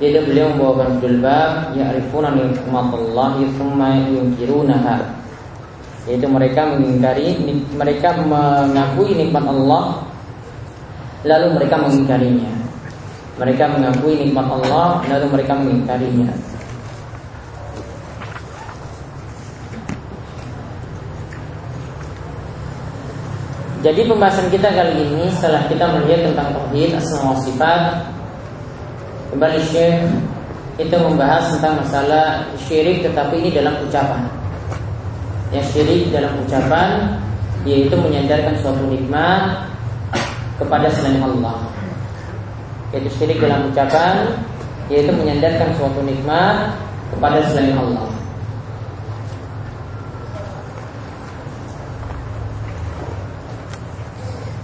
yaitu beliau membawakan judul bab ya'rifuna nikmatallahi tsumma yunkirunaha yaitu mereka mengingkari mereka mengakui nikmat Allah lalu mereka mengingkarinya. Mereka mengakui nikmat Allah lalu mereka mengingkarinya. Jadi pembahasan kita kali ini setelah kita melihat tentang tauhid asma wa sifat Kembali Syekh itu membahas tentang masalah syirik tetapi ini dalam ucapan. Yang syirik dalam ucapan yaitu menyandarkan suatu nikmat kepada selain Allah. Yaitu syirik dalam ucapan yaitu menyandarkan suatu nikmat kepada selain Allah.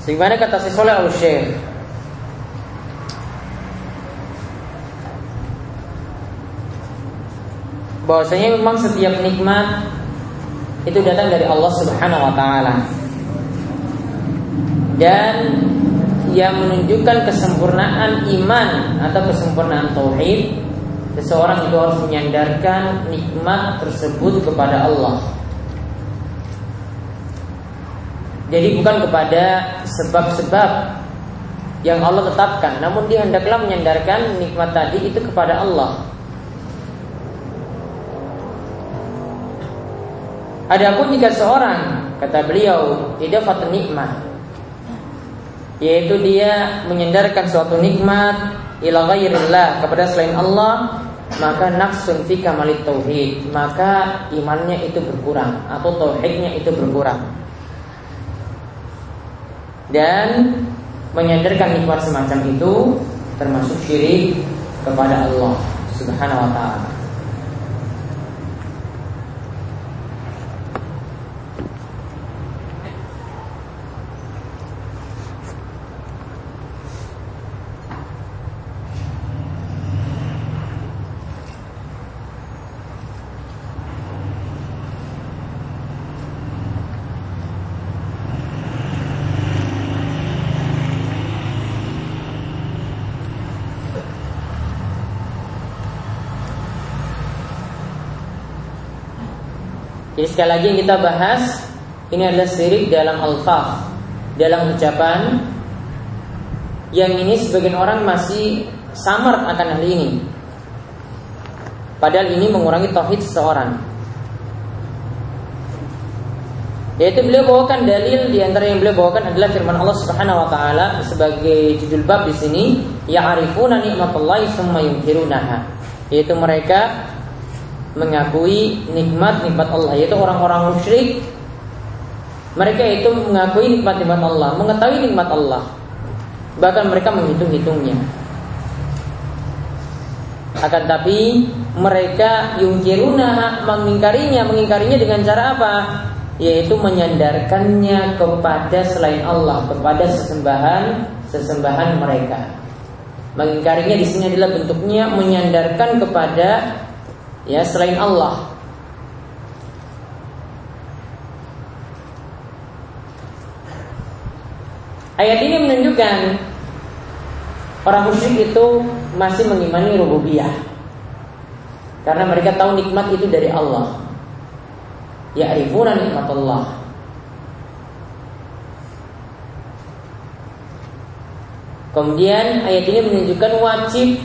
Sebagaimana kata si Soleh al-Syekh bahwasanya memang setiap nikmat itu datang dari Allah Subhanahu wa taala. Dan yang menunjukkan kesempurnaan iman atau kesempurnaan tauhid, seseorang itu harus menyandarkan nikmat tersebut kepada Allah. Jadi bukan kepada sebab-sebab yang Allah tetapkan, namun dia hendaklah menyandarkan nikmat tadi itu kepada Allah. Adapun jika seorang kata beliau tidak dapat nikmat. Yaitu dia menyandarkan suatu nikmat ila ghairillah kepada selain Allah maka nafsun fi kamalit tauhid. Maka imannya itu berkurang atau tauhidnya itu berkurang. Dan menyandarkan nikmat semacam itu termasuk syirik kepada Allah Subhanahu wa taala sekali lagi yang kita bahas ini adalah syirik dalam alfaz, dalam ucapan yang ini sebagian orang masih samar akan hal ini. Padahal ini mengurangi tauhid seseorang. Yaitu beliau bawakan dalil di antara yang beliau bawakan adalah firman Allah Subhanahu wa taala sebagai judul bab di sini, ya'rifuna nikmatallahi tsumma yunkirunaha. Yaitu mereka mengakui nikmat-nikmat Allah yaitu orang-orang musyrik mereka itu mengakui nikmat-nikmat Allah, mengetahui nikmat Allah. Bahkan mereka menghitung-hitungnya. Akan tapi mereka yungkiruna mengingkarinya, mengingkarinya dengan cara apa? Yaitu menyandarkannya kepada selain Allah, kepada sesembahan sesembahan mereka. Mengingkarinya di sini adalah bentuknya menyandarkan kepada ya selain Allah. Ayat ini menunjukkan orang musyrik itu masih mengimani rububiyah. Karena mereka tahu nikmat itu dari Allah. Ya'rifuna nikmat Allah. Kemudian ayat ini menunjukkan wajib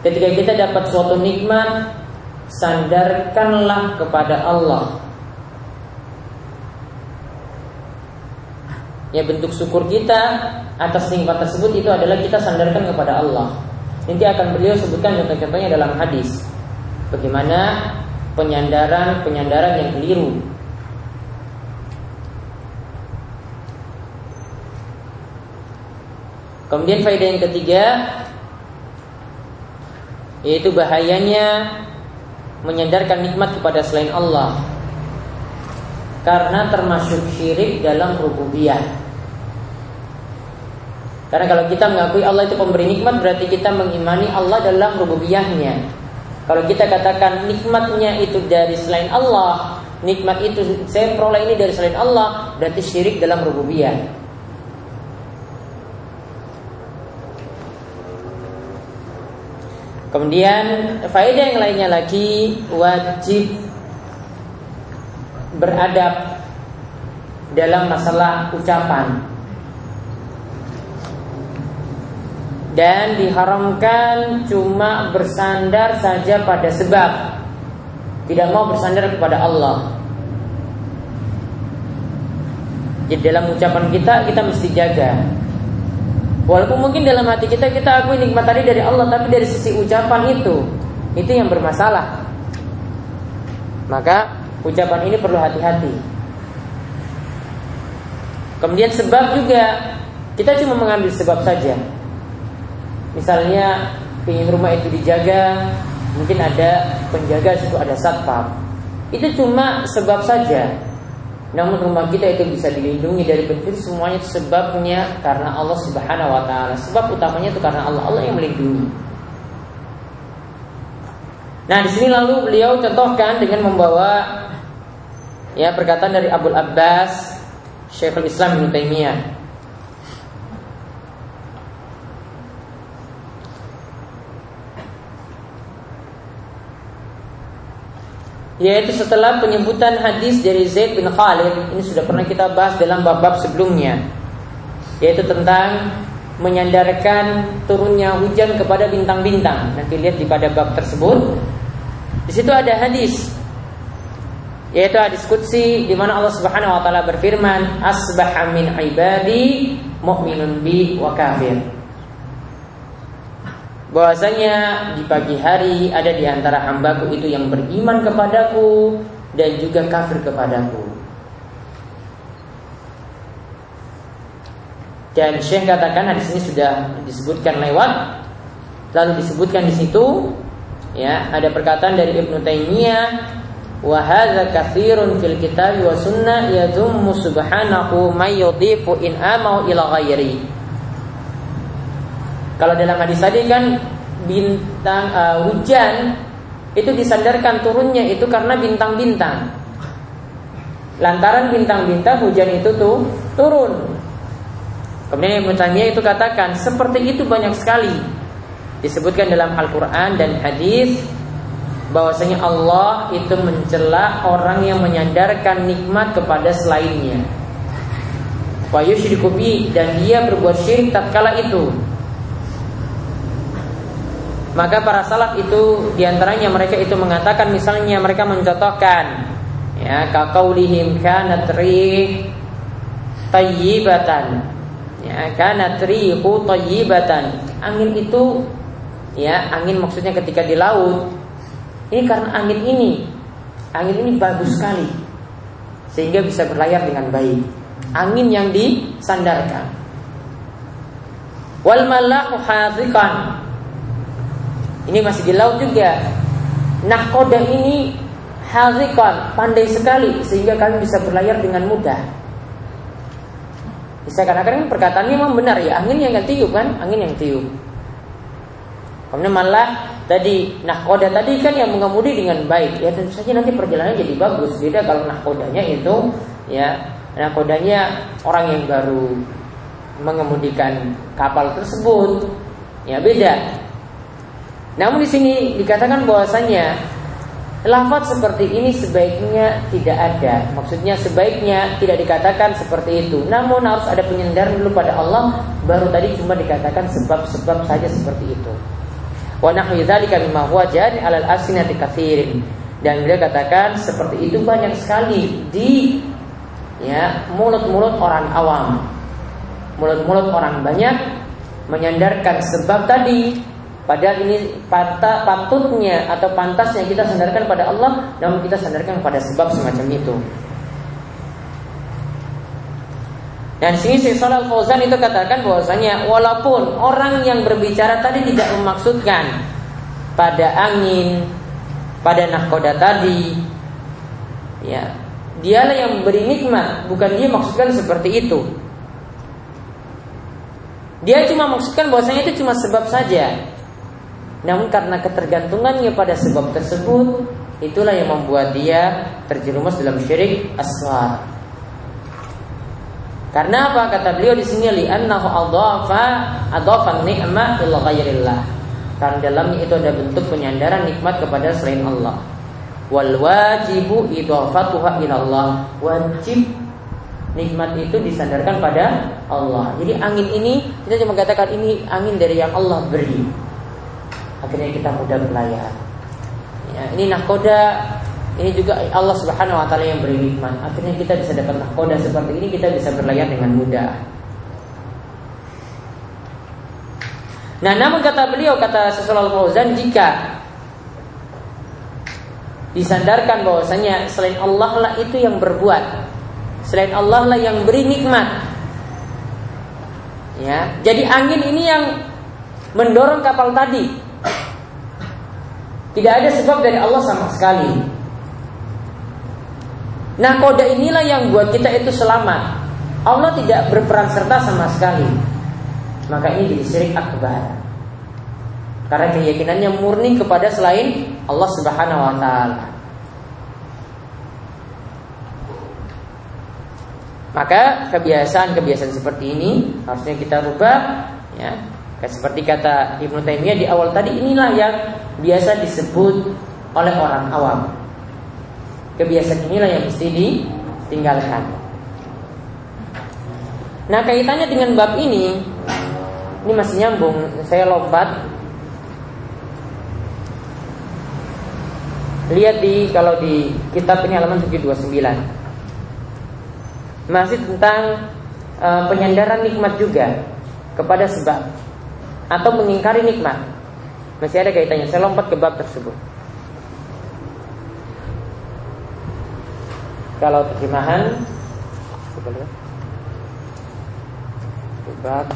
Ketika kita dapat suatu nikmat, sandarkanlah kepada Allah. Ya bentuk syukur kita atas nikmat tersebut itu adalah kita sandarkan kepada Allah. Nanti akan beliau sebutkan contoh-contohnya dalam hadis. Bagaimana penyandaran-penyandaran yang keliru Kemudian faedah yang ketiga yaitu bahayanya menyandarkan nikmat kepada selain Allah karena termasuk syirik dalam rububiyah. Karena kalau kita mengakui Allah itu pemberi nikmat berarti kita mengimani Allah dalam rububiyahnya. Kalau kita katakan nikmatnya itu dari selain Allah, nikmat itu saya peroleh ini dari selain Allah, berarti syirik dalam rububiyah. Kemudian faedah yang lainnya lagi wajib beradab dalam masalah ucapan dan diharamkan cuma bersandar saja pada sebab tidak mau bersandar kepada Allah. Jadi dalam ucapan kita kita mesti jaga. Walaupun mungkin dalam hati kita kita akui nikmat tadi dari Allah, tapi dari sisi ucapan itu itu yang bermasalah. Maka ucapan ini perlu hati-hati. Kemudian sebab juga kita cuma mengambil sebab saja. Misalnya ingin rumah itu dijaga, mungkin ada penjaga situ ada satpam. Itu cuma sebab saja. Namun rumah kita itu bisa dilindungi dari pencuri semuanya sebabnya karena Allah Subhanahu wa taala. Sebab utamanya itu karena Allah, Allah yang melindungi. Nah, di sini lalu beliau contohkan dengan membawa ya perkataan dari Abu Abbas Syekhul Islam Ibnu Taimiyah yaitu setelah penyebutan hadis dari Zaid bin Khalid. Ini sudah pernah kita bahas dalam bab-bab sebelumnya. Yaitu tentang menyandarkan turunnya hujan kepada bintang-bintang. Nanti lihat di pada bab tersebut. Di situ ada hadis. Yaitu hadis qudsi di mana Allah Subhanahu wa taala berfirman asbaha min ibadi mu'minun bi wa kafir bahwasanya di pagi hari ada di antara hambaku itu yang beriman kepadaku dan juga kafir kepadaku. Dan Syekh katakan hadis ini sudah disebutkan lewat, lalu disebutkan di situ, ya ada perkataan dari Ibnu Taimiyah, wa hadza fil kitab wa sunnah subhanahu may in amau ila. Kalau dalam hadis tadi kan bintang uh, hujan itu disandarkan turunnya itu karena bintang-bintang. Lantaran bintang-bintang hujan itu tuh turun. Kemudian Ibnu Taimiyah itu katakan seperti itu banyak sekali disebutkan dalam Al-Qur'an dan hadis bahwasanya Allah itu mencela orang yang menyandarkan nikmat kepada selainnya. Wa dan dia berbuat syirik tatkala itu. Maka para salaf itu di antaranya mereka itu mengatakan misalnya mereka mencontohkan ya kaqaulihim kanat rih tayyibatan. Ya kanat rihu tayyibatan. Angin itu ya angin maksudnya ketika di laut ini karena angin ini. Angin ini bagus sekali sehingga bisa berlayar dengan baik. Angin yang disandarkan. Wal malahu hazikan ini masih di laut juga. Nahkoda ini hazikon, pandai sekali sehingga kami bisa berlayar dengan mudah. Bisa kadang-kadang perkataannya memang benar ya, angin yang tiup kan, angin yang tiup. Kemudian malah tadi nahkoda tadi kan yang mengemudi dengan baik ya tentu saja nanti perjalanannya jadi bagus beda kalau nahkodanya itu ya nahkodanya orang yang baru mengemudikan kapal tersebut ya beda namun di sini dikatakan bahwasanya lafaz seperti ini sebaiknya tidak ada. Maksudnya sebaiknya tidak dikatakan seperti itu. Namun harus ada penyandaran dulu pada Allah baru tadi cuma dikatakan sebab-sebab saja seperti itu. Wa nahwi dzalika mimma huwa jari 'alal asinati katsirin. Dan beliau katakan seperti itu banyak sekali di ya mulut-mulut orang awam. Mulut-mulut orang banyak menyandarkan sebab tadi Padahal ini patutnya atau pantasnya kita sandarkan pada Allah, namun kita sandarkan pada sebab semacam itu. Dan sini Syekh Shalal Fauzan itu katakan bahwasanya walaupun orang yang berbicara tadi tidak memaksudkan pada angin, pada nahkoda tadi, ya dialah yang memberi nikmat, bukan dia maksudkan seperti itu. Dia cuma maksudkan bahwasanya itu cuma sebab saja. Namun karena ketergantungannya pada sebab tersebut, itulah yang membuat dia terjerumus dalam syirik aswar. Karena apa kata beliau di sini li annahu adhafa adhafa ni'mah ila ghairillah. Karena dalamnya itu ada bentuk penyandaran nikmat kepada selain Allah. Wal wajibu idhafatuha ila Allah. Wajib nikmat itu disandarkan pada Allah. Jadi angin ini kita cuma katakan ini angin dari yang Allah beri. Akhirnya kita mudah berlayar. Ya, ini nakoda ini juga Allah Subhanahu wa taala yang beri nikmat. Akhirnya kita bisa dapat nakoda seperti ini kita bisa berlayar dengan mudah. Nah, namun kata beliau kata Sesuai Fauzan jika disandarkan bahwasanya selain Allah lah itu yang berbuat Selain Allah lah yang beri nikmat. Ya, jadi angin ini yang mendorong kapal tadi. Tidak ada sebab dari Allah sama sekali. Nah, kode inilah yang buat kita itu selamat. Allah tidak berperan serta sama sekali. Maka ini jadi syirik akbar. Karena keyakinannya murni kepada selain Allah Subhanahu wa taala. Maka kebiasaan-kebiasaan seperti ini harusnya kita rubah ya. Seperti kata Ibnu Taimiyah di awal tadi inilah yang biasa disebut oleh orang awam. Kebiasaan inilah yang mesti ditinggalkan. Nah kaitannya dengan bab ini Ini masih nyambung Saya lompat Lihat di Kalau di kitab ini halaman 729 masih tentang e, penyandaran nikmat juga kepada sebab atau mengingkari nikmat. Masih ada kaitannya. Saya lompat ke bab tersebut. Kalau terjemahan bab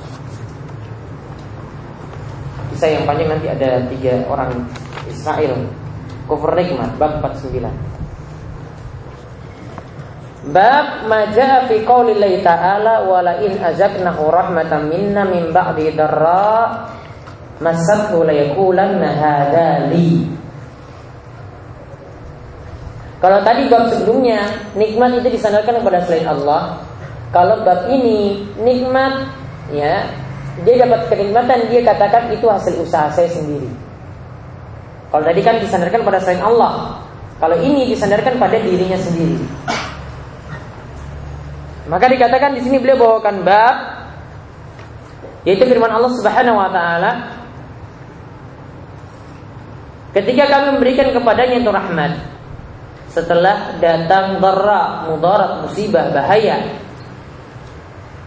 kisah yang panjang nanti ada tiga orang Israel kufur nikmat bab 49 Bab maja fi qaulillahi ta'ala wa la in azaqnahu rahmatan minna min ba'di darra masathu la yaqulanna hadza li. Kalau tadi bab sebelumnya nikmat itu disandarkan kepada selain Allah. Kalau bab ini nikmat ya dia dapat kenikmatan dia katakan itu hasil usaha saya sendiri. Kalau tadi kan disandarkan pada selain Allah. Kalau ini disandarkan pada dirinya sendiri. Maka dikatakan di sini beliau bawakan bab yaitu firman Allah Subhanahu wa taala ketika kami memberikan kepadanya itu rahmat. Setelah datang dharra, mudarat, musibah, bahaya.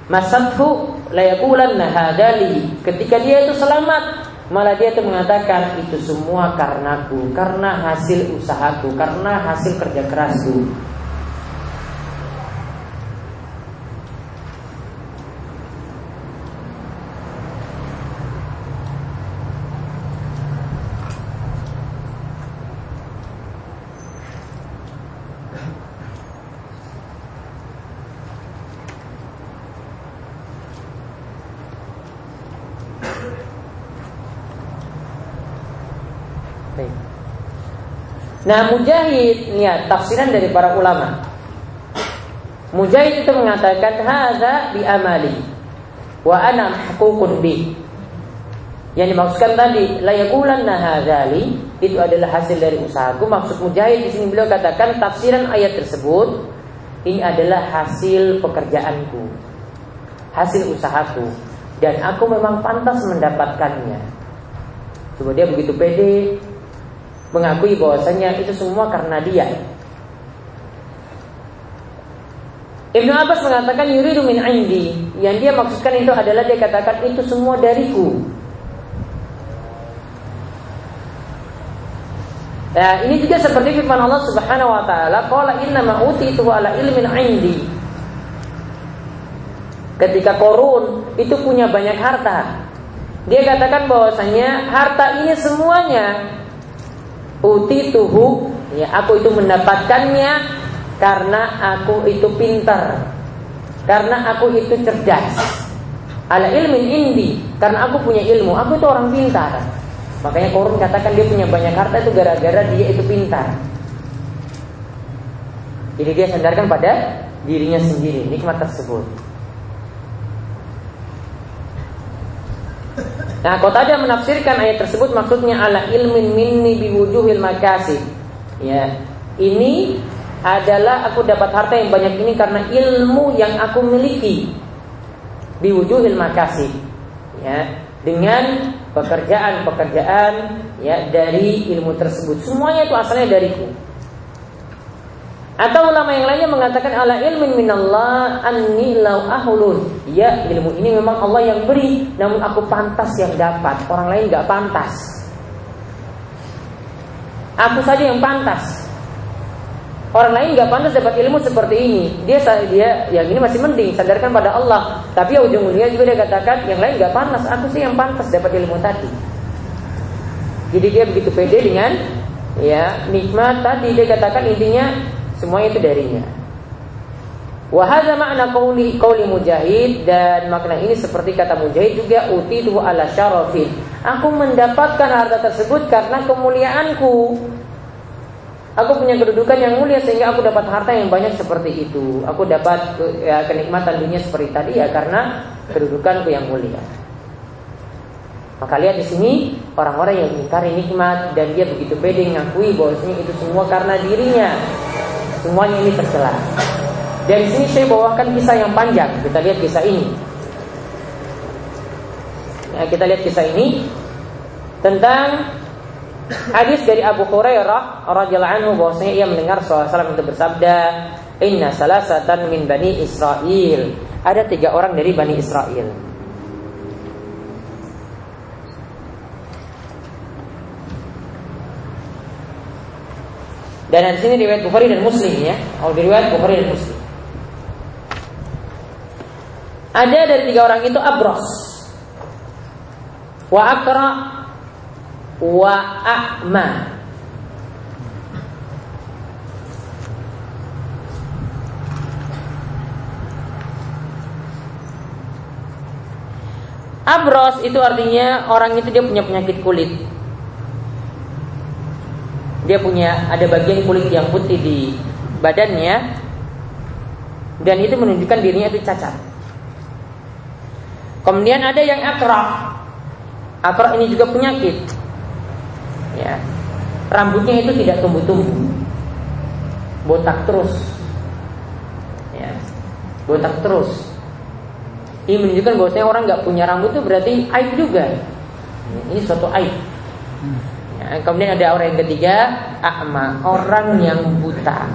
Masathu layakulanna hadali. Ketika dia itu selamat malah dia itu mengatakan itu semua karenaku karena hasil usahaku karena hasil kerja kerasku Nah Mujahid lihat tafsiran dari para ulama. Mujahid itu mengatakan hadza bi amali wa ana mahkukun bi. Yang dimaksudkan tadi la yaqulanna hadzali itu adalah hasil dari usahaku. Maksud Mujahid di sini beliau katakan tafsiran ayat tersebut ini adalah hasil pekerjaanku. Hasil usahaku dan aku memang pantas mendapatkannya. Coba dia begitu pede mengakui bahwasanya itu semua karena dia. Ibnu Abbas mengatakan yuridu min indi. Yang dia maksudkan itu adalah dia katakan itu semua dariku. Nah, ini juga seperti firman Allah Subhanahu wa taala, "Qala inna ma utitu ala ilmin indi." Ketika Korun itu punya banyak harta, dia katakan bahwasanya harta ini semuanya Uti tuhu, ya aku itu mendapatkannya karena aku itu pintar, karena aku itu cerdas. Ala ilmin indi, karena aku punya ilmu, aku itu orang pintar. Makanya Korun katakan dia punya banyak harta itu gara-gara dia itu pintar. Jadi dia sandarkan pada dirinya sendiri nikmat tersebut. Nah, tadi menafsirkan ayat tersebut maksudnya ala ilmin minni biwujuhil makasih. Ya, ini adalah aku dapat harta yang banyak ini karena ilmu yang aku miliki biwujuhil makasih. Ya, dengan pekerjaan-pekerjaan ya dari ilmu tersebut. Semuanya itu asalnya dariku. Atau ulama yang lainnya mengatakan ala ilmin minallah anni lau ahulun. Ya ilmu ini memang Allah yang beri, namun aku pantas yang dapat. Orang lain nggak pantas. Aku saja yang pantas. Orang lain nggak pantas dapat ilmu seperti ini. Dia dia yang ini masih mending sadarkan pada Allah. Tapi ujung-ujungnya juga dia katakan yang lain nggak pantas. Aku sih yang pantas dapat ilmu tadi. Jadi dia begitu pede dengan ya nikmat tadi dia katakan intinya Semuanya itu darinya. Wahada makna kauli kauli mujahid dan makna ini seperti kata mujahid juga uti utitu ala syarafin. Aku mendapatkan harta tersebut karena kemuliaanku. Aku punya kedudukan yang mulia sehingga aku dapat harta yang banyak seperti itu. Aku dapat ya, kenikmatan dunia seperti tadi ya karena kedudukanku yang mulia. Maka lihat di sini orang-orang yang mengingkari nikmat dan dia begitu pede mengakui bahwasanya itu semua karena dirinya. Semuanya ini tercela. Dari sini saya bawakan kisah yang panjang. Kita lihat kisah ini. Ya, kita lihat kisah ini tentang hadis dari Abu Hurairah radhiyallahu anhu bahwasanya ia mendengar Rasulullah itu bersabda, "Inna salasatan min bani Israel." Ada tiga orang dari bani Israel. Dan di sini riwayat Bukhari dan Muslim ya. Kalau riwayat Bukhari dan Muslim. Ada dari tiga orang itu abros, wa akra, wa a'ma. Abros itu artinya orang itu dia punya penyakit kulit dia punya ada bagian kulit yang putih di badannya dan itu menunjukkan dirinya itu cacat. Kemudian ada yang akra. Akra ini juga penyakit. Ya. Rambutnya itu tidak tumbuh-tumbuh. Botak terus. Ya. Botak terus. Ini menunjukkan bahwasanya orang nggak punya rambut itu berarti aib juga. Ini suatu aib. Nah, kemudian ada orang yang ketiga, akma, orang yang buta.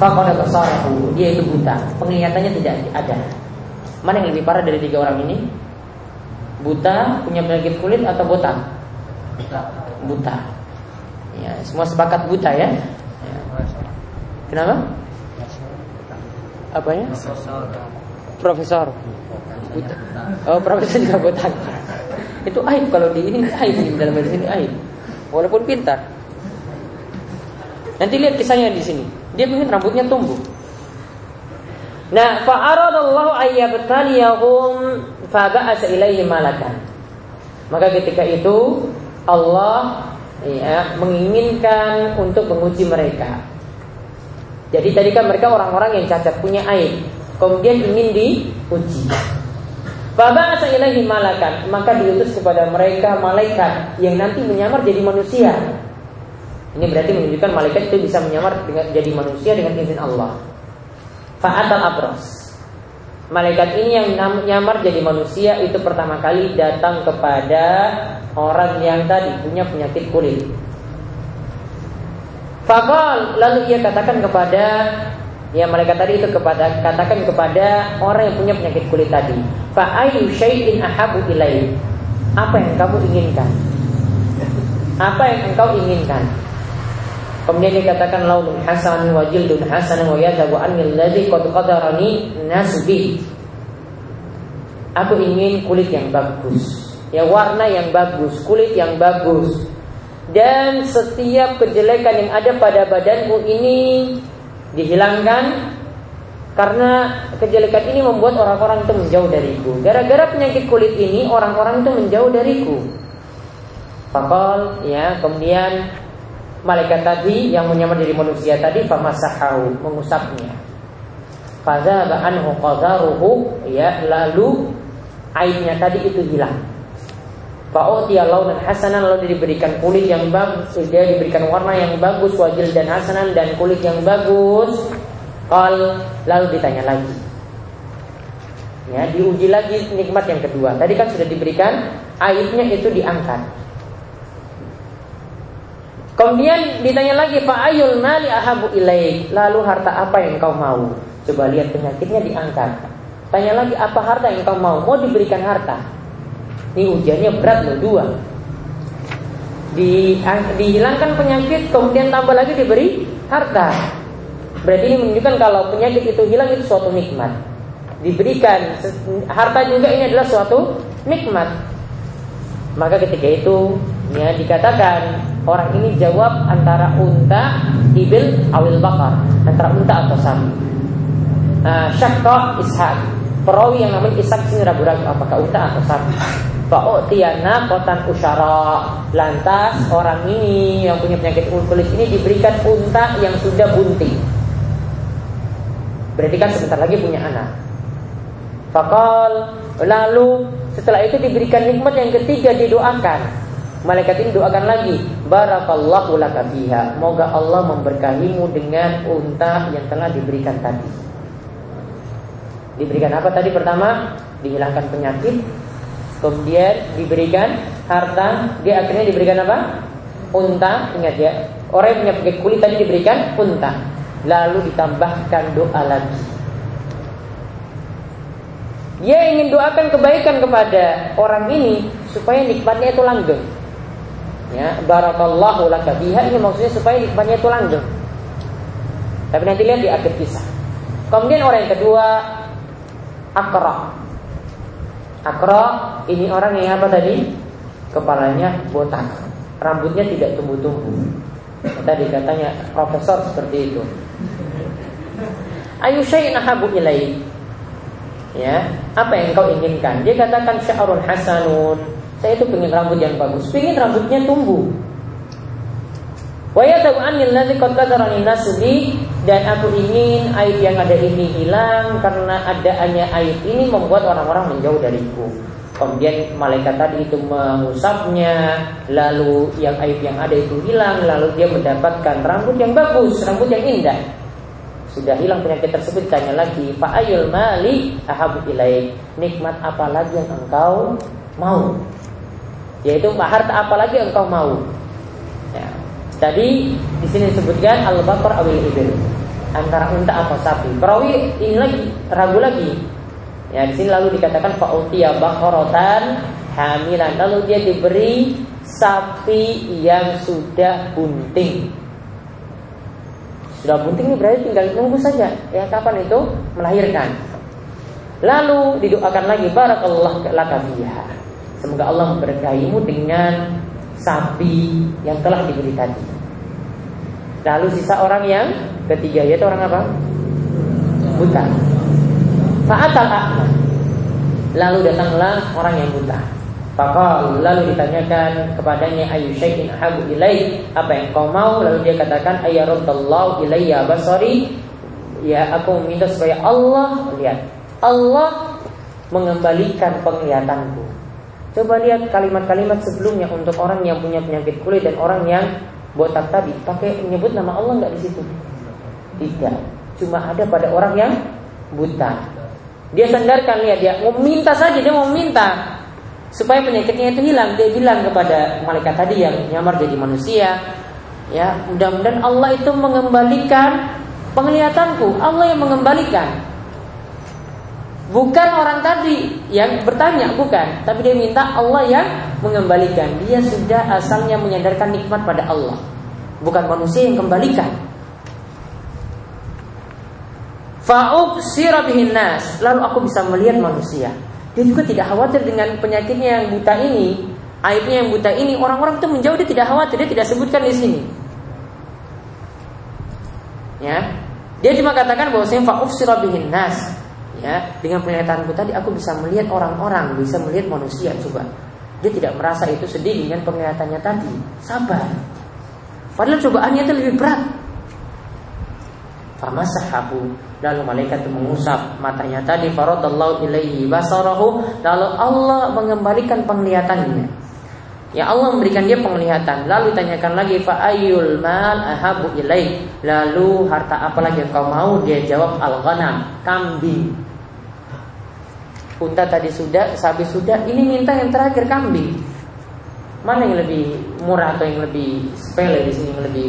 Fakoda besarahu, dia itu buta, penglihatannya tidak ada. Mana yang lebih parah dari tiga orang ini? Buta, punya penyakit kulit atau botak? Buta. Buta. Ya, semua sepakat buta ya. ya. Kenapa? Apanya? Profesor. Profesor. Buta. Oh, profesor juga botak. Itu aib kalau di ini aib dalam ini aib walaupun pintar. Nanti lihat kisahnya di sini. Dia ingin rambutnya tumbuh. Nah, fa'aradallahu ayyabtaliyahum faba'asa ilaihi malakan. Maka ketika itu Allah ya, menginginkan untuk menguji mereka. Jadi tadi kan mereka orang-orang yang cacat punya aib, kemudian ingin diuji. Baba ilahi malakan. Maka diutus kepada mereka malaikat Yang nanti menyamar jadi manusia. Ini berarti menunjukkan malaikat itu bisa menyamar dengan jadi manusia dengan izin Allah. Fa'atal abros. Malaikat ini yang menyamar jadi manusia Itu pertama kali datang kepada Orang yang tadi punya penyakit kulit. Fakal lalu ia katakan kepada Ya malaikat tadi itu kepada katakan kepada orang yang punya penyakit kulit tadi. Fa ahabu ilai. Apa yang kamu inginkan? Apa yang engkau inginkan? Kemudian dikatakan launun hasan wa jildun hasan wa yadhabu anil ladzi qad qadarani nasbi. Aku ingin kulit yang bagus, ya warna yang bagus, kulit yang bagus. dan setiap kejelekan yang ada pada badanmu ini dihilangkan karena kejelekan ini membuat orang-orang itu menjauh dariku. Gara-gara penyakit kulit ini orang-orang itu menjauh dariku. Fakol ya kemudian malaikat tadi yang menyamar jadi manusia tadi famasahahu mengusapnya. Fadzaba anhu qadaruhu ya lalu airnya tadi itu hilang. Fa'utiya launan hasanan lalu diberikan kulit yang bagus, dia diberikan warna yang bagus, wajil dan hasanan dan kulit yang bagus. Kal lalu ditanya lagi. Ya, diuji lagi nikmat yang kedua. Tadi kan sudah diberikan airnya itu diangkat. Kemudian ditanya lagi Pak Ayul mali ahabu ilaik Lalu harta apa yang kau mau Coba lihat penyakitnya diangkat Tanya lagi apa harta yang kau mau Mau diberikan harta Ini ujiannya berat loh dua. Di, Dihilangkan penyakit Kemudian tambah lagi diberi harta. Berarti ini menunjukkan kalau penyakit itu hilang itu suatu nikmat. Diberikan harta juga ini adalah suatu nikmat. Maka ketika itu ya dikatakan Orang ini jawab antara unta, ibil, awil bakar. Antara unta atau sapi nah, Syakka ishak Perawi yang namanya ishak sini ragu-ragu Apakah unta atau sapi Fa'u'tiyana kotan usyara Lantas orang ini yang punya penyakit kulit ini diberikan unta yang sudah bunting Berarti kan sebentar lagi punya anak Fakal Lalu setelah itu diberikan nikmat yang ketiga didoakan Malaikat ini doakan lagi, barakallahu laka fiha. Moga Allah memberkahimu dengan unta yang telah diberikan tadi. Diberikan apa tadi pertama? Dihilangkan penyakit. Kemudian diberikan harta. Dia akhirnya diberikan apa? Unta. Ingat ya. Orang yang punya penyakit kulit tadi diberikan unta. Lalu ditambahkan doa lagi. Dia ingin doakan kebaikan kepada orang ini supaya nikmatnya itu langgeng. Ya, barakallahu laka biha ini maksudnya supaya nikmatnya itu langgeng. Tapi nanti lihat di akhir kisah. Kemudian orang yang kedua Akra. Akra ini orang yang apa tadi? Kepalanya botak, rambutnya tidak tumbuh-tumbuh. Tadi katanya profesor seperti itu. Ayu syai'in habu ilai. Ya, apa yang kau inginkan? Dia katakan sya'run hasanun saya itu pengen rambut yang bagus, pengen rambutnya tumbuh. Waya tahu anil ladzi qad nasubi dan aku ingin aib yang ada ini hilang karena adaannya aib ini membuat orang-orang menjauh dariku. Kemudian malaikat tadi itu mengusapnya, lalu yang aib yang ada itu hilang, lalu dia mendapatkan rambut yang bagus, rambut yang indah. Sudah hilang penyakit tersebut, tanya lagi, Pak Ayul Mali ahabu ilaik. Nikmat apa lagi yang engkau mau? Yaitu harta apa lagi engkau mau. Tadi di sini disebutkan al-bakar awil ibil antara unta atau sapi. Perawi ini lagi ragu lagi. Ya, di sini lalu dikatakan fa'utiya bakhorotan hamilan. Lalu dia diberi sapi yang sudah bunting. Sudah bunting ini berarti tinggal nunggu saja ya kapan itu melahirkan. Lalu didoakan lagi barakallah laka fiha. Semoga Allah memberkahimu dengan sapi yang telah diberi tadi. Lalu sisa orang yang ketiga yaitu orang apa? Buta. Fa'atal. Lalu datanglah orang yang buta. Fakal lalu ditanyakan kepadanya ayu syai'in ahabu ilai apa yang kau mau lalu dia katakan ayyaraddallahu ilayya basari ya aku meminta supaya Allah lihat Allah mengembalikan penglihatanku Coba lihat kalimat-kalimat sebelumnya untuk orang yang punya penyakit kulit dan orang yang botak tadi pakai menyebut nama Allah nggak di situ? Tidak. Cuma ada pada orang yang buta. Dia sandarkan lihat dia mau minta saja dia mau minta supaya penyakitnya itu hilang. Dia bilang kepada malaikat tadi yang nyamar jadi manusia, ya mudah-mudahan Allah itu mengembalikan penglihatanku. Allah yang mengembalikan. Bukan orang tadi yang bertanya, bukan. Tapi dia minta Allah yang mengembalikan. Dia sudah asalnya menyadarkan nikmat pada Allah. Bukan manusia yang kembalikan. Fa'ub sirabihin nas. Lalu aku bisa melihat manusia. Dia juga tidak khawatir dengan penyakitnya yang buta ini. aibnya yang buta ini orang-orang itu menjauh dia tidak khawatir dia tidak sebutkan di sini ya dia cuma katakan bahwa saya fa'ufsira bihin nas ya. Dengan penglihatanku tadi aku bisa melihat orang-orang bisa melihat manusia coba. Dia tidak merasa itu sedih dengan penglihatannya tadi. Sabar. Padahal cobaannya itu lebih berat. Famasahabu. Lalu malaikat itu mengusap matanya tadi. Faradallahu ilaihi basarahu. Lalu Allah mengembalikan penglihatannya. Ya Allah memberikan dia penglihatan. Lalu tanyakan lagi Fa'ayul mal ahabu ilaih? Lalu harta apa lagi yang kau mau? Dia jawab al-ghanam. Kambing Unta tadi sudah, sapi sudah Ini minta yang terakhir kambing Mana yang lebih murah atau yang lebih sepele di sini yang lebih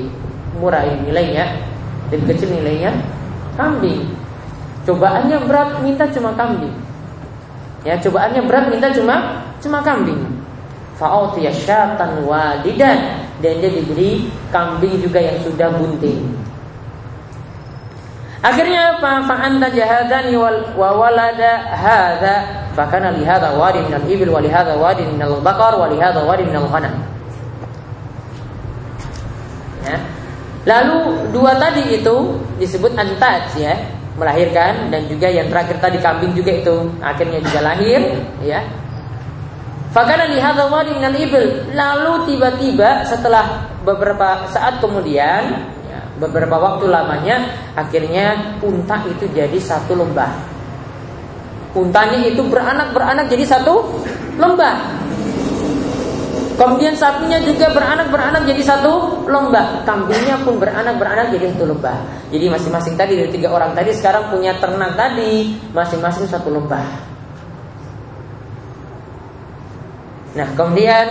murah ini nilainya lebih kecil nilainya kambing. Cobaannya berat minta cuma kambing. Ya, cobaannya berat minta cuma cuma kambing. Fa'utiya syatan wadidan dan dia diberi kambing juga yang sudah bunting. Akhirnya apa? Fa'anta jahadani wal wa walada hadza fakana li hadza wadi min al-ibil wa wadi min al-baqar wa wadi min al-ghanam. Ya. Lalu dua tadi itu disebut antaj ya, melahirkan dan juga yang terakhir tadi kambing juga itu akhirnya juga lahir ya. Fakana lihat wadi minal ibil. Lalu tiba-tiba setelah beberapa saat kemudian beberapa waktu lamanya akhirnya unta itu jadi satu lembah. Untanya itu beranak-beranak jadi satu lembah. Kemudian sapinya juga beranak-beranak jadi satu lembah. Kambingnya pun beranak-beranak jadi satu lembah. Jadi masing-masing tadi dari tiga orang tadi sekarang punya ternak tadi masing-masing satu lembah. Nah kemudian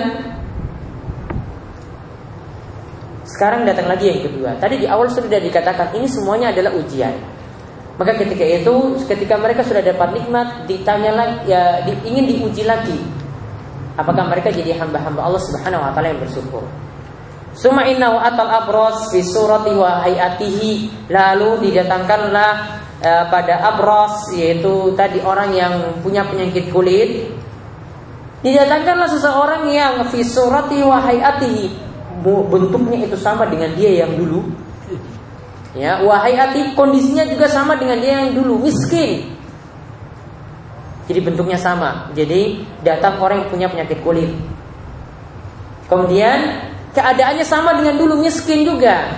sekarang datang lagi yang kedua. Tadi di awal sudah dikatakan ini semuanya adalah ujian. Maka ketika itu, ketika mereka sudah dapat nikmat, ditanya lagi, ya, di, ingin diuji lagi apakah mereka jadi hamba-hamba Allah Subhanahu wa taala yang bersyukur. Suma innahu atal abros fi surati wa hayatihi lalu didatangkanlah e, pada abros yaitu tadi orang yang punya penyakit kulit didatangkanlah seseorang yang fi surati wa hayatihi bentuknya itu sama dengan dia yang dulu ya wahayati kondisinya juga sama dengan dia yang dulu miskin jadi bentuknya sama. Jadi datang orang yang punya penyakit kulit. Kemudian keadaannya sama dengan dulu miskin juga.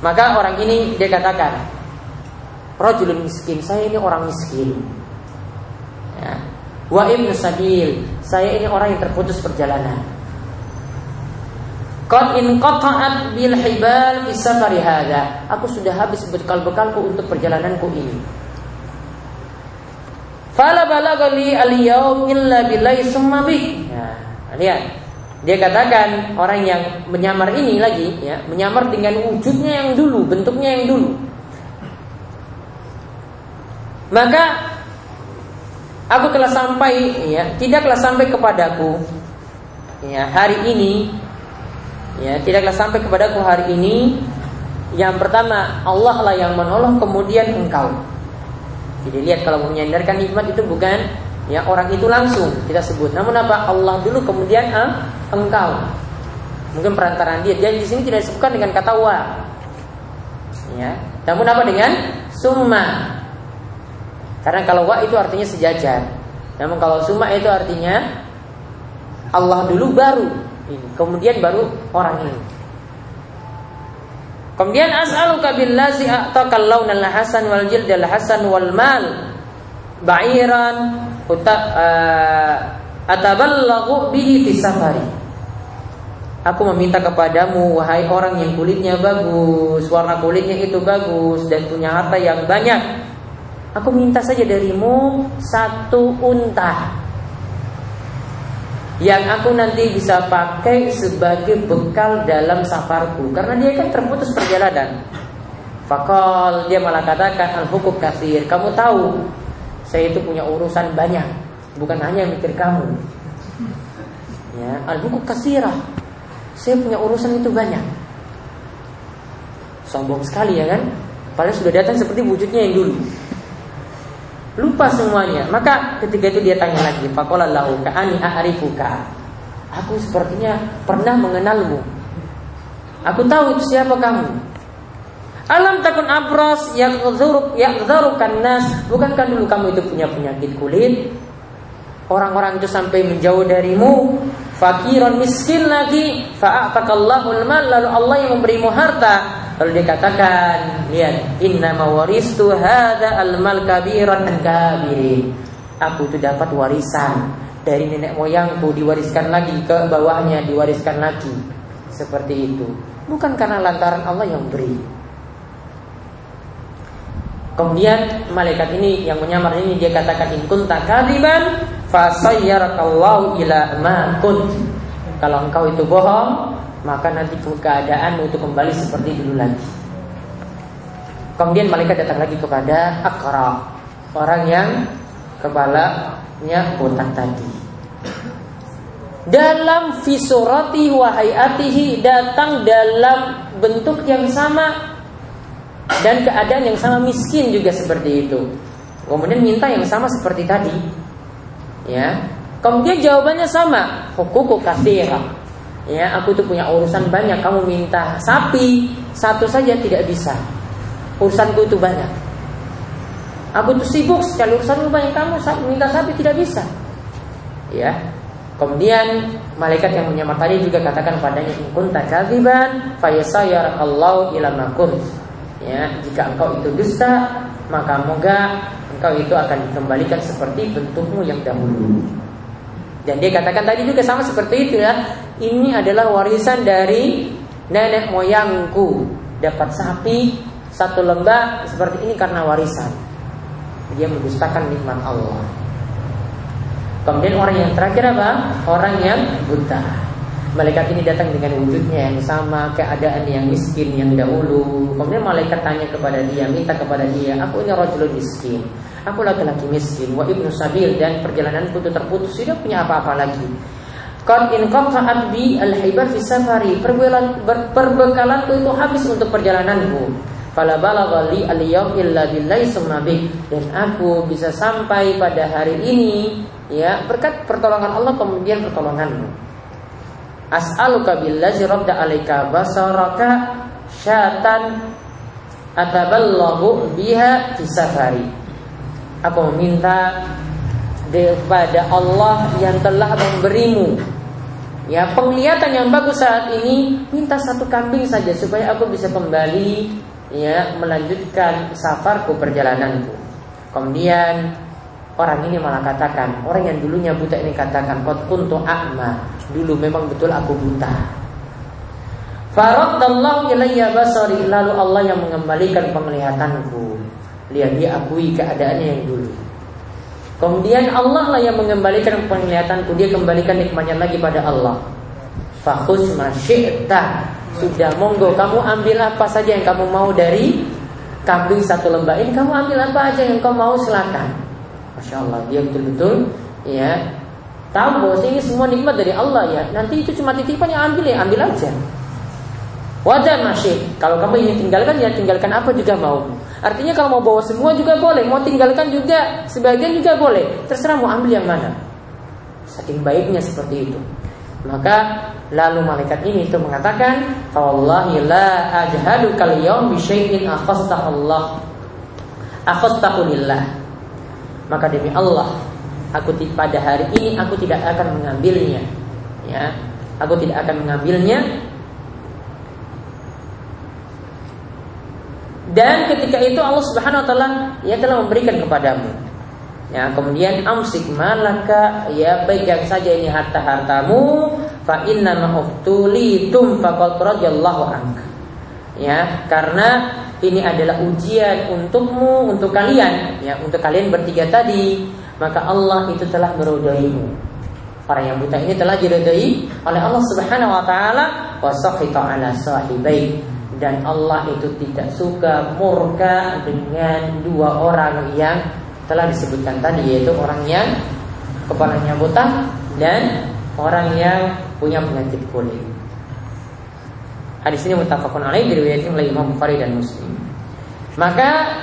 Maka orang ini dia katakan, Rajulun miskin, saya ini orang miskin. Ya. Wa ibnu sabil, saya ini orang yang terputus perjalanan. Qad in qata'at bil hibal fi safari Aku sudah habis bekal-bekalku untuk perjalananku ini. Fala balagali al-yaum illa billahi summa bih. Ya, lihat. Dia katakan orang yang menyamar ini lagi ya, menyamar dengan wujudnya yang dulu, bentuknya yang dulu. Maka aku telah sampai ya, tidaklah sampai kepadaku ya hari ini ya, tidaklah sampai kepadaku hari ini yang pertama Allah lah yang menolong kemudian engkau jadi lihat kalau menyandarkan nikmat itu bukan ya orang itu langsung kita sebut. Namun apa? Allah dulu kemudian ah, engkau. Mungkin perantaraan dia. Dan di sini tidak disebutkan dengan kata wa. Ya. Namun apa dengan summa? Karena kalau wa itu artinya sejajar. Namun kalau summa itu artinya Allah dulu baru ini. Kemudian baru orang ini. Kemudian as'aluka billazi a'taqal launal hasan wal jildal hasan wal mal ba'iran uta uh, ataballahu bihi fi safari. Aku meminta kepadamu wahai orang yang kulitnya bagus, warna kulitnya itu bagus dan punya harta yang banyak. Aku minta saja darimu satu unta yang aku nanti bisa pakai sebagai bekal dalam safarku karena dia kan terputus perjalanan. Fakal dia malah katakan al hukum kafir. Kamu tahu saya itu punya urusan banyak, bukan hanya mikir kamu. Ya, al hukum kasirah. Saya punya urusan itu banyak. Sombong sekali ya kan? Padahal sudah datang seperti wujudnya yang dulu. Lupa semuanya. Maka ketika itu dia tanya lagi, faqala lahu ka'ani a'rifuka. Aku sepertinya pernah mengenalmu. Aku tahu siapa kamu. Alam takun abros yang yang nas. Bukankah dulu kamu itu punya penyakit kulit? Orang-orang itu sampai menjauh darimu Fakiran miskin lagi Fa'atakallahul mal Lalu Allah yang memberimu harta Lalu dikatakan Lihat Inna mawaristu hadha al-mal kabiran kabirin Aku itu dapat warisan Dari nenek moyangku Diwariskan lagi ke bawahnya Diwariskan lagi. Seperti itu. Bukan karena lantaran Allah yang beri. Kemudian malaikat ini yang menyamar ini dia katakan in kunta kadiban fasayyarakallahu ila ma. Kalau engkau itu bohong, maka nanti keadaanmu itu kembali seperti dulu lagi. Kemudian malaikat datang lagi kepada Akra, orang yang kepalanya botak tadi. Dalam visurati wahayatihi datang dalam bentuk yang sama dan keadaan yang sama miskin juga seperti itu. Kemudian minta yang sama seperti tadi. Ya. Kemudian jawabannya sama, hukuku kathira. Ya, aku tuh punya urusan banyak, kamu minta sapi satu saja tidak bisa. Urusanku itu banyak. Aku tuh sibuk sekali urusanku banyak, kamu minta sapi tidak bisa. Ya. Kemudian malaikat yang menyamar tadi juga katakan padanya in kunta kadziban fayasayyarakallahu ila Ya, jika engkau itu dusta, maka moga engkau itu akan dikembalikan seperti bentukmu yang dahulu. Dan dia katakan tadi juga sama seperti itu ya. Ini adalah warisan dari nenek moyangku. Dapat sapi satu lembah seperti ini karena warisan. Dia mendustakan nikmat Allah. Kemudian orang yang terakhir apa? Orang yang buta. Malaikat ini datang dengan wujudnya yang sama, keadaan yang miskin yang dahulu. Kemudian malaikat tanya kepada dia, minta kepada dia, aku ini rojulun miskin. Aku laki-laki miskin, wa ibnu sabil dan perjalananku itu terputus, tidak punya apa-apa lagi. Qad in qata'at bi al-hibar fi safari. Perbekalanku itu habis untuk perjalananku. Fala balagha li al-yawm illa billahi summa Dan aku bisa sampai pada hari ini ya berkat pertolongan Allah kemudian pertolonganmu. As'aluka billazi rabda alaika basaraka syatan ataballahu biha fi safari. Aku meminta kepada Allah yang telah memberimu ya penglihatan yang bagus saat ini minta satu kambing saja supaya aku bisa kembali ya melanjutkan safarku perjalananku kemudian Orang ini malah katakan, orang yang dulunya buta ini katakan, "Qad kuntu a'ma." Dulu memang betul aku buta. Faraddallahu ilayya basari, lalu Allah yang mengembalikan penglihatanku. Lihat dia akui keadaannya yang dulu. Kemudian Allah lah yang mengembalikan penglihatanku, dia kembalikan nikmatnya lagi pada Allah. Fakhus masyi'ta Sudah monggo kamu ambil apa saja yang kamu mau dari kambing satu lembah ini Kamu ambil apa aja yang kamu mau silakan Masya Allah dia betul-betul ya tahu bahwa ini semua nikmat dari Allah ya. Nanti itu cuma titipan yang ambil ya ambil aja. Wajar masih. Kalau kamu ingin tinggalkan ya tinggalkan apa juga mau. Artinya kalau mau bawa semua juga boleh, mau tinggalkan juga sebagian juga boleh. Terserah mau ambil yang mana. Saking baiknya seperti itu. Maka lalu malaikat ini itu mengatakan, "Wallahi la ajhadu kal bi syai'in Allah." Maka demi Allah aku pada hari ini aku tidak akan mengambilnya ya aku tidak akan mengambilnya dan ketika itu Allah Subhanahu wa taala ya telah memberikan kepadamu. Ya kemudian amsik malaka ya pegang saja ini harta-hartamu fa inna tum faqad radhiyallahu anka ya karena ini adalah ujian untukmu, untuk kalian, ya, untuk kalian bertiga tadi, maka Allah itu telah meridaimu. Orang yang buta ini telah diridai oleh Allah Subhanahu wa taala. Wa ala sahibai dan Allah itu tidak suka murka dengan dua orang yang telah disebutkan tadi yaitu orang yang kepalanya buta dan orang yang punya penyakit kulit. Hadis ini muttafaqun alaih diriwayatkan oleh Imam Bukhari dan Muslim. Maka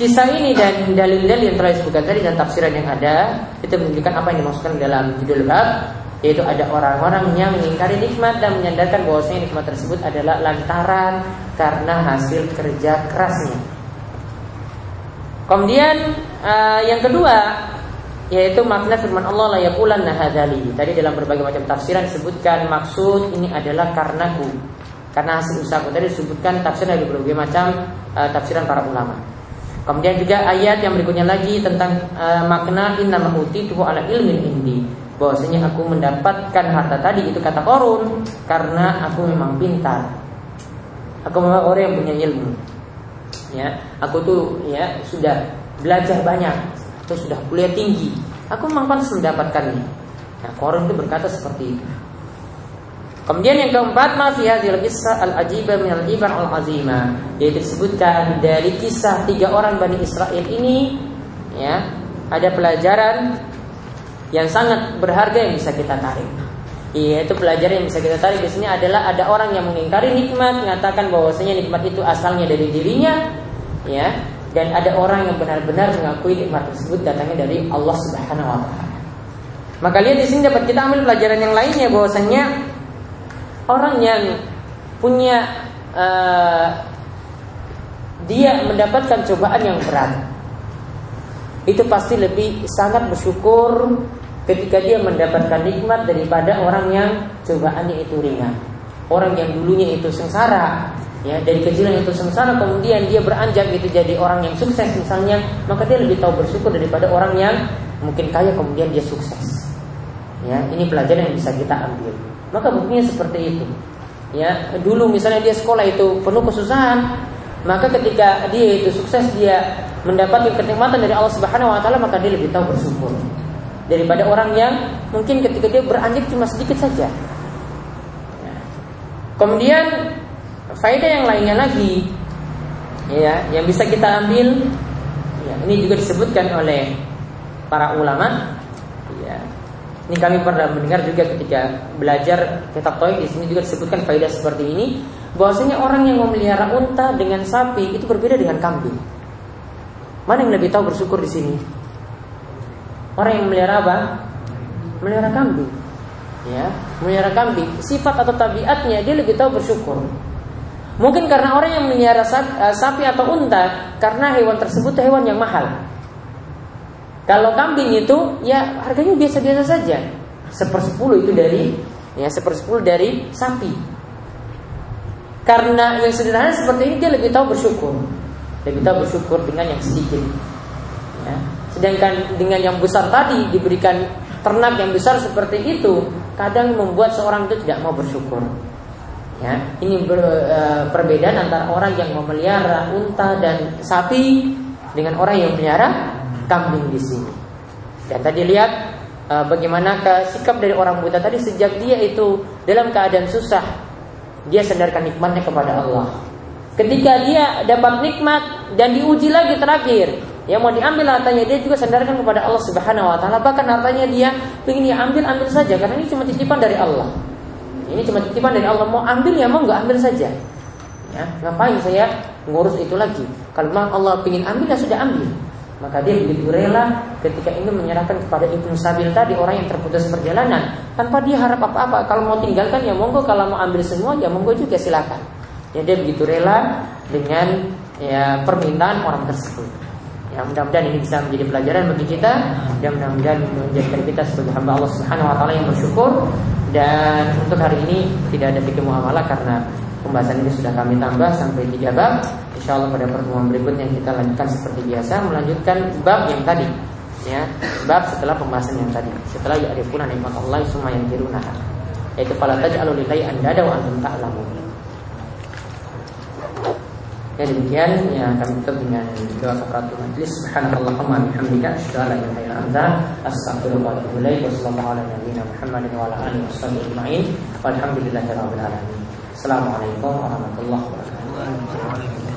Kisah ini dan dalil-dalil yang telah disebutkan tadi dan tafsiran yang ada itu menunjukkan apa yang dimaksudkan dalam judul bab yaitu ada orang-orang yang mengingkari nikmat dan menyandarkan bahwasanya nikmat tersebut adalah lantaran karena hasil kerja kerasnya. Kemudian uh, yang kedua yaitu makna firman Allah la yaqulan nahadali. Tadi dalam berbagai macam tafsiran disebutkan maksud ini adalah karenaku. Karena hasil usahaku tadi disebutkan tafsir dari berbagai macam uh, tafsiran para ulama. Kemudian juga ayat yang berikutnya lagi tentang uh, makna inna tuh ala ilmin indi bahwasanya aku mendapatkan harta tadi itu kata korun karena aku memang pintar. Aku memang orang yang punya ilmu. Ya, aku tuh ya sudah belajar banyak, terus sudah kuliah tinggi. Aku memang pantas mendapatkannya. Nah, korun itu berkata seperti itu. Kemudian yang keempat ma fi hadhil kisah al ajiba min al ibar al azima yaitu disebutkan dari kisah tiga orang Bani Israel ini ya ada pelajaran yang sangat berharga yang bisa kita tarik. Yaitu pelajaran yang bisa kita tarik di sini adalah ada orang yang mengingkari nikmat, mengatakan bahwasanya nikmat itu asalnya dari dirinya, ya, dan ada orang yang benar-benar mengakui nikmat tersebut datangnya dari Allah Subhanahu wa taala. Maka lihat di sini dapat kita ambil pelajaran yang lainnya bahwasanya orang yang punya uh, dia mendapatkan cobaan yang berat itu pasti lebih sangat bersyukur ketika dia mendapatkan nikmat daripada orang yang cobaannya itu ringan. Orang yang dulunya itu sengsara, ya dari kecilnya itu sengsara kemudian dia beranjak gitu jadi orang yang sukses misalnya, maka dia lebih tahu bersyukur daripada orang yang mungkin kaya kemudian dia sukses. Ya, ini pelajaran yang bisa kita ambil. Maka buktinya seperti itu. Ya, dulu misalnya dia sekolah itu penuh kesusahan, maka ketika dia itu sukses dia mendapatkan kenikmatan dari Allah Subhanahu wa taala maka dia lebih tahu bersyukur daripada orang yang mungkin ketika dia beranjak cuma sedikit saja. Kemudian faedah yang lainnya lagi ya yang bisa kita ambil ya, ini juga disebutkan oleh para ulama ya ini kami pernah mendengar juga ketika belajar kitab Tauhid di sini juga disebutkan faedah seperti ini bahwasanya orang yang memelihara unta dengan sapi itu berbeda dengan kambing. Mana yang lebih tahu bersyukur di sini? Orang yang melihara apa? Melihara kambing. Ya, melihara kambing. Sifat atau tabiatnya dia lebih tahu bersyukur. Mungkin karena orang yang melihara eh, sapi atau unta karena hewan tersebut hewan yang mahal. Kalau kambing itu ya harganya biasa-biasa saja. Sepersepuluh itu dari ya sepersepuluh dari sapi. Karena yang sederhana seperti ini dia lebih tahu bersyukur. Lebih tahu bersyukur dengan yang sedikit. Sedangkan dengan yang besar tadi diberikan ternak yang besar seperti itu, kadang membuat seorang itu tidak mau bersyukur. Ya, ini ber, e, perbedaan antara orang yang memelihara unta dan sapi dengan orang yang memelihara kambing di sini. Dan tadi lihat e, bagaimana sikap dari orang buta tadi sejak dia itu dalam keadaan susah, dia sandarkan nikmatnya kepada Allah. Ketika dia dapat nikmat dan diuji lagi terakhir, yang mau diambil hartanya dia juga sandarkan kepada Allah Subhanahu wa taala. Bahkan hartanya dia ingin dia ambil ambil saja karena ini cuma titipan dari Allah. Ini cuma titipan dari Allah. Mau ambil ya mau nggak ambil saja. Ya, ngapain saya ngurus itu lagi? Kalau memang Allah ingin ambil ya sudah ambil. Maka dia begitu rela ketika ingin menyerahkan kepada Ibnu Sabil tadi orang yang terputus perjalanan tanpa dia harap apa-apa. Kalau mau tinggalkan ya monggo, kalau mau ambil semua ya monggo juga silakan. Ya dia begitu rela dengan ya permintaan orang tersebut. Ya mudah-mudahan ini bisa menjadi pelajaran bagi kita. Dan mudah-mudahan menjadikan kita sebagai hamba Allah Subhanahu wa taala yang bersyukur. Dan untuk hari ini tidak ada fikih muamalah karena pembahasan ini sudah kami tambah sampai tiga bab. Insya Allah pada pertemuan berikutnya kita lanjutkan seperti biasa melanjutkan bab yang tadi. Ya bab setelah pembahasan yang tadi. Setelah ya'rifuna nikmat Allah summa yankiruna yaitu fala taj'alu lillahi andada wa antum ta'lamun Ya demikian ya kami tutup dengan doa kafaratul majlis. Subhanallahumma bihamdika asyhadu an la ilaha illa anta astaghfiruka wa atubu ilaik. Muhammadin wa ala alihi wasallam ajma'in. Walhamdulillahirabbil alamin. Assalamualaikum warahmatullahi wabarakatuh.